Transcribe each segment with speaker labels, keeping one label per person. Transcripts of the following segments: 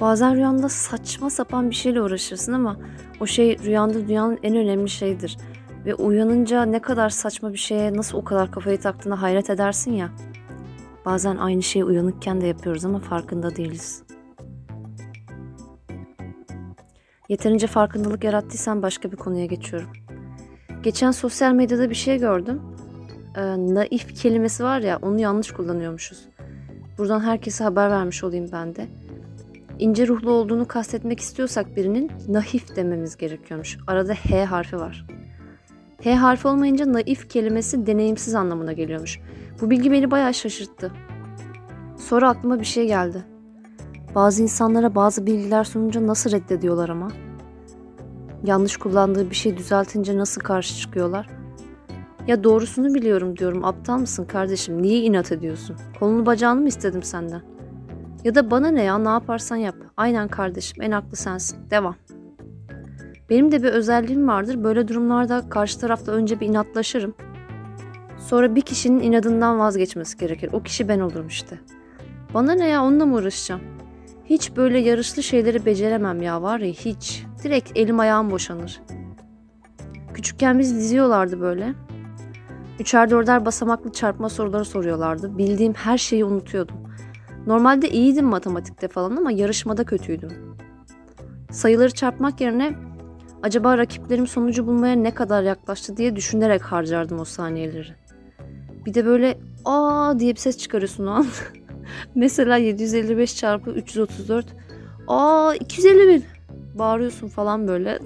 Speaker 1: Bazen rüyanda saçma sapan bir şeyle uğraşırsın ama o şey rüyanda dünyanın en önemli şeyidir. Ve uyanınca ne kadar saçma bir şeye nasıl o kadar kafayı taktığına hayret edersin ya. Bazen aynı şeyi uyanıkken de yapıyoruz ama farkında değiliz. Yeterince farkındalık yarattıysan başka bir konuya geçiyorum. Geçen sosyal medyada bir şey gördüm. Ee, naif kelimesi var ya onu yanlış kullanıyormuşuz. Buradan herkese haber vermiş olayım ben de. İnce ruhlu olduğunu kastetmek istiyorsak birinin naif dememiz gerekiyormuş. Arada H harfi var. H harfi olmayınca naif kelimesi deneyimsiz anlamına geliyormuş. Bu bilgi beni bayağı şaşırttı. Sonra aklıma bir şey geldi. Bazı insanlara bazı bilgiler sununca nasıl reddediyorlar ama? Yanlış kullandığı bir şey düzeltince nasıl karşı çıkıyorlar? Ya doğrusunu biliyorum diyorum. Aptal mısın kardeşim? Niye inat ediyorsun? Kolunu bacağını mı istedim senden? Ya da bana ne ya ne yaparsan yap. Aynen kardeşim en haklı sensin. Devam. Benim de bir özelliğim vardır. Böyle durumlarda karşı tarafta önce bir inatlaşırım. Sonra bir kişinin inadından vazgeçmesi gerekir. O kişi ben olurum işte. Bana ne ya onunla mı uğraşacağım? Hiç böyle yarışlı şeyleri beceremem ya var ya hiç. Direkt elim ayağım boşanır. Küçükken biz diziyorlardı böyle. Üçer dörder basamaklı çarpma soruları soruyorlardı. Bildiğim her şeyi unutuyordum. Normalde iyiydim matematikte falan ama yarışmada kötüydüm. Sayıları çarpmak yerine acaba rakiplerim sonucu bulmaya ne kadar yaklaştı diye düşünerek harcardım o saniyeleri. Bir de böyle aa diye bir ses çıkarıyorsun o an. Mesela 755 çarpı 334 aa 251 bağırıyorsun falan böyle.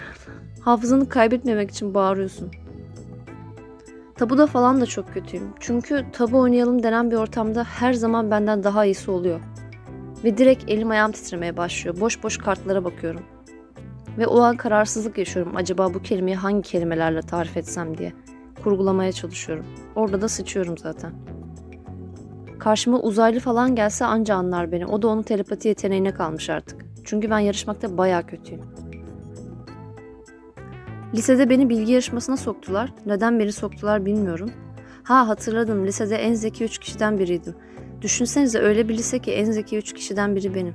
Speaker 1: Hafızanı kaybetmemek için bağırıyorsun. Tabuda falan da çok kötüyüm. Çünkü tabu oynayalım denen bir ortamda her zaman benden daha iyisi oluyor. Ve direkt elim ayağım titremeye başlıyor. Boş boş kartlara bakıyorum. Ve o an kararsızlık yaşıyorum. Acaba bu kelimeyi hangi kelimelerle tarif etsem diye. Kurgulamaya çalışıyorum. Orada da sıçıyorum zaten. Karşıma uzaylı falan gelse anca anlar beni. O da onun telepati yeteneğine kalmış artık. Çünkü ben yarışmakta baya kötüyüm. Lisede beni bilgi yarışmasına soktular. Neden beni soktular bilmiyorum. Ha hatırladım lisede en zeki 3 kişiden biriydim. Düşünsenize öyle bir lise ki en zeki 3 kişiden biri benim.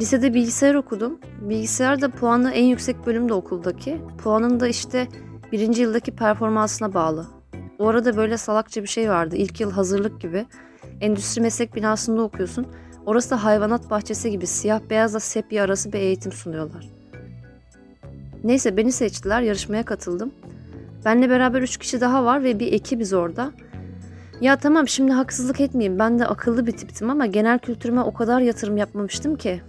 Speaker 1: Lisede bilgisayar okudum. Bilgisayar da puanı en yüksek bölümde okuldaki. Puanın da işte birinci yıldaki performansına bağlı. O arada böyle salakça bir şey vardı. İlk yıl hazırlık gibi. Endüstri meslek binasında okuyorsun. Orası da hayvanat bahçesi gibi siyah beyazla sepya arası bir eğitim sunuyorlar. Neyse beni seçtiler, yarışmaya katıldım. Benle beraber üç kişi daha var ve bir ekibiz orada. Ya tamam şimdi haksızlık etmeyeyim. Ben de akıllı bir tiptim ama genel kültürüme o kadar yatırım yapmamıştım ki.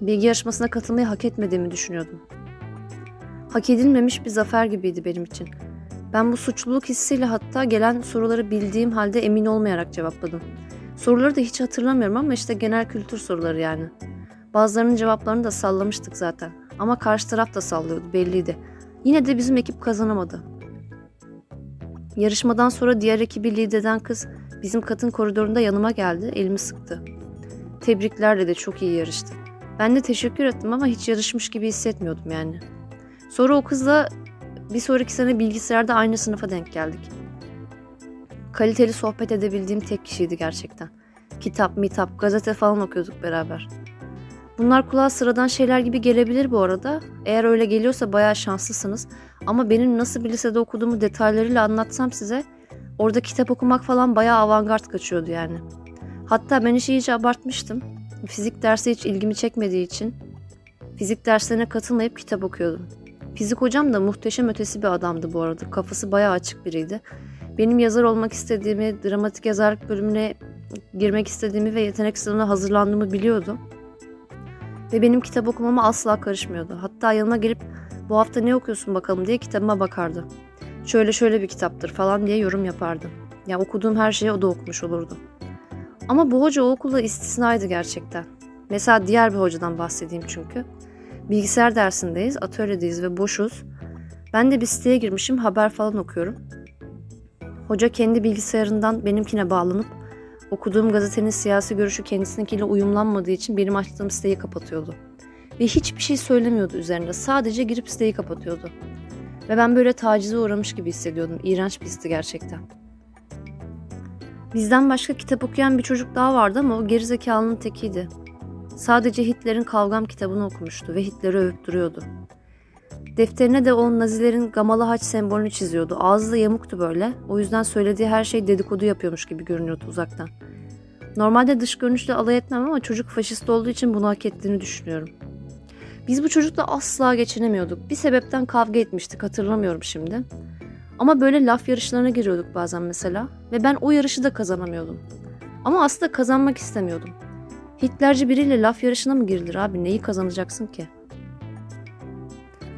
Speaker 1: Bilgi yarışmasına katılmayı hak etmediğimi düşünüyordum. Hak edilmemiş bir zafer gibiydi benim için. Ben bu suçluluk hissiyle hatta gelen soruları bildiğim halde emin olmayarak cevapladım. Soruları da hiç hatırlamıyorum ama işte genel kültür soruları yani. Bazılarının cevaplarını da sallamıştık zaten. Ama karşı taraf da sallıyordu belliydi. Yine de bizim ekip kazanamadı. Yarışmadan sonra diğer ekibi liderden kız bizim katın koridorunda yanıma geldi, elimi sıktı. Tebriklerle de çok iyi yarıştı. Ben de teşekkür ettim ama hiç yarışmış gibi hissetmiyordum yani. Sonra o kızla bir sonraki sene bilgisayarda aynı sınıfa denk geldik. Kaliteli sohbet edebildiğim tek kişiydi gerçekten. Kitap, mitap, gazete falan okuyorduk beraber. Bunlar kulağa sıradan şeyler gibi gelebilir bu arada. Eğer öyle geliyorsa bayağı şanslısınız. Ama benim nasıl bir lisede okuduğumu detaylarıyla anlatsam size orada kitap okumak falan bayağı avantgard kaçıyordu yani. Hatta ben işi iyice abartmıştım. Fizik dersi hiç ilgimi çekmediği için fizik derslerine katılmayıp kitap okuyordum. Fizik hocam da muhteşem ötesi bir adamdı bu arada. Kafası bayağı açık biriydi. Benim yazar olmak istediğimi, dramatik yazarlık bölümüne girmek istediğimi ve yetenek sınavına hazırlandığımı biliyordu. Ve benim kitap okumama asla karışmıyordu. Hatta yanıma gelip bu hafta ne okuyorsun bakalım diye kitabıma bakardı. Şöyle şöyle bir kitaptır falan diye yorum yapardı. Ya okuduğum her şeyi o da okumuş olurdu. Ama bu hoca o okulda istisnaydı gerçekten. Mesela diğer bir hocadan bahsedeyim çünkü. Bilgisayar dersindeyiz, atölyedeyiz ve boşuz. Ben de bir siteye girmişim, haber falan okuyorum. Hoca kendi bilgisayarından benimkine bağlanıp okuduğum gazetenin siyasi görüşü kendisininkiyle uyumlanmadığı için benim açtığım siteyi kapatıyordu. Ve hiçbir şey söylemiyordu üzerinde. Sadece girip siteyi kapatıyordu. Ve ben böyle tacize uğramış gibi hissediyordum. İğrenç bir histi gerçekten. Bizden başka kitap okuyan bir çocuk daha vardı ama o gerizekalının tekiydi. Sadece Hitler'in kavgam kitabını okumuştu ve Hitler'i övüp duruyordu. Defterine de o Nazilerin gamalı haç sembolünü çiziyordu. Ağzı da yamuktu böyle. O yüzden söylediği her şey dedikodu yapıyormuş gibi görünüyordu uzaktan. Normalde dış görünüşle alay etmem ama çocuk faşist olduğu için bunu hak ettiğini düşünüyorum. Biz bu çocukla asla geçinemiyorduk. Bir sebepten kavga etmiştik hatırlamıyorum şimdi. Ama böyle laf yarışlarına giriyorduk bazen mesela ve ben o yarışı da kazanamıyordum. Ama aslında kazanmak istemiyordum. Hitlerci biriyle laf yarışına mı girilir abi? Neyi kazanacaksın ki?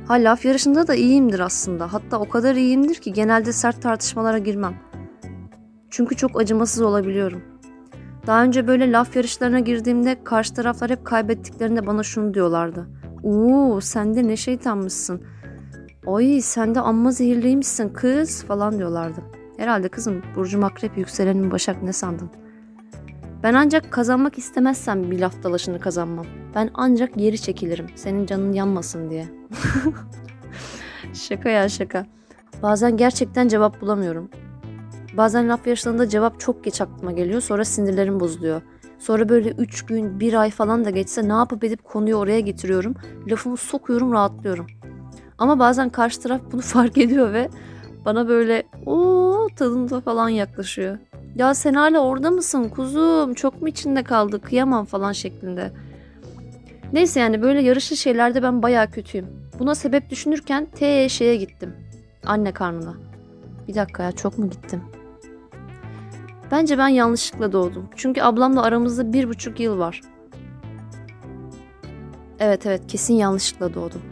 Speaker 1: Ha laf yarışında da iyiyimdir aslında. Hatta o kadar iyiyimdir ki genelde sert tartışmalara girmem. Çünkü çok acımasız olabiliyorum. Daha önce böyle laf yarışlarına girdiğimde karşı taraflar hep kaybettiklerinde bana şunu diyorlardı. Uuu sen de ne şeytanmışsın. Ay sen de amma zehirliymişsin kız falan diyorlardı. Herhalde kızım Burcu Akrep yükselenin Başak ne sandın? Ben ancak kazanmak istemezsem bir laf dalaşını kazanmam. Ben ancak geri çekilirim. Senin canın yanmasın diye. şaka ya şaka. Bazen gerçekten cevap bulamıyorum. Bazen laf yarışlarında cevap çok geç aklıma geliyor. Sonra sinirlerim bozuluyor. Sonra böyle 3 gün, 1 ay falan da geçse ne yapıp edip konuyu oraya getiriyorum. Lafımı sokuyorum, rahatlıyorum. Ama bazen karşı taraf bunu fark ediyor ve bana böyle o tadında falan yaklaşıyor. Ya sen hala orada mısın kuzum? Çok mu içinde kaldı? Kıyamam falan şeklinde. Neyse yani böyle yarışlı şeylerde ben bayağı kötüyüm. Buna sebep düşünürken T gittim. Anne karnına. Bir dakika ya çok mu gittim? Bence ben yanlışlıkla doğdum. Çünkü ablamla aramızda bir buçuk yıl var. Evet evet kesin yanlışlıkla doğdum.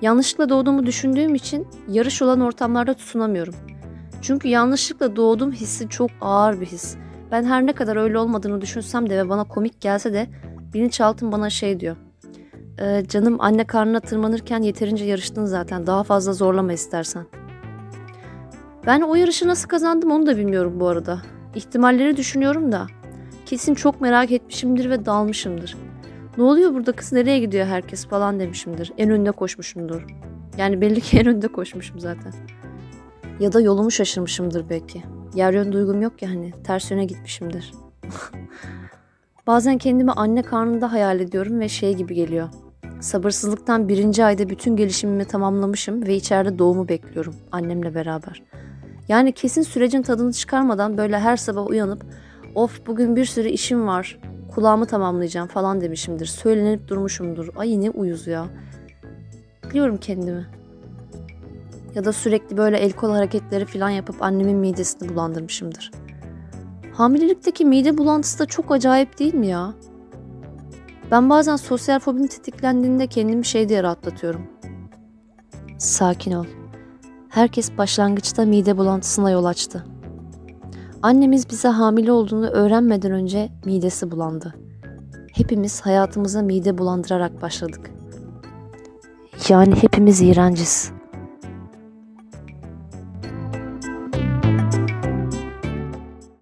Speaker 1: Yanlışlıkla doğduğumu düşündüğüm için yarış olan ortamlarda tutunamıyorum. Çünkü yanlışlıkla doğdum hissi çok ağır bir his. Ben her ne kadar öyle olmadığını düşünsem de ve bana komik gelse de bilinçaltım bana şey diyor. "Ee, canım anne karnına tırmanırken yeterince yarıştın zaten. Daha fazla zorlama istersen. Ben o yarışı nasıl kazandım onu da bilmiyorum bu arada. İhtimalleri düşünüyorum da. Kesin çok merak etmişimdir ve dalmışımdır. Ne oluyor burada kız nereye gidiyor herkes falan demişimdir. En önde koşmuşumdur. Yani belli ki en önde koşmuşum zaten. Ya da yolumu şaşırmışımdır belki. Yer yön duygum yok ya hani ters yöne gitmişimdir. Bazen kendimi anne karnında hayal ediyorum ve şey gibi geliyor. Sabırsızlıktan birinci ayda bütün gelişimimi tamamlamışım ve içeride doğumu bekliyorum annemle beraber. Yani kesin sürecin tadını çıkarmadan böyle her sabah uyanıp of bugün bir sürü işim var kulağımı tamamlayacağım falan demişimdir. Söylenip durmuşumdur. Ay ne uyuz ya. Biliyorum kendimi. Ya da sürekli böyle el kol hareketleri falan yapıp annemin midesini bulandırmışımdır. Hamilelikteki mide bulantısı da çok acayip değil mi ya? Ben bazen sosyal fobim tetiklendiğinde kendimi şey diye rahatlatıyorum. Sakin ol. Herkes başlangıçta mide bulantısına yol açtı. Annemiz bize hamile olduğunu öğrenmeden önce midesi bulandı. Hepimiz hayatımıza mide bulandırarak başladık. Yani hepimiz iğrenciz.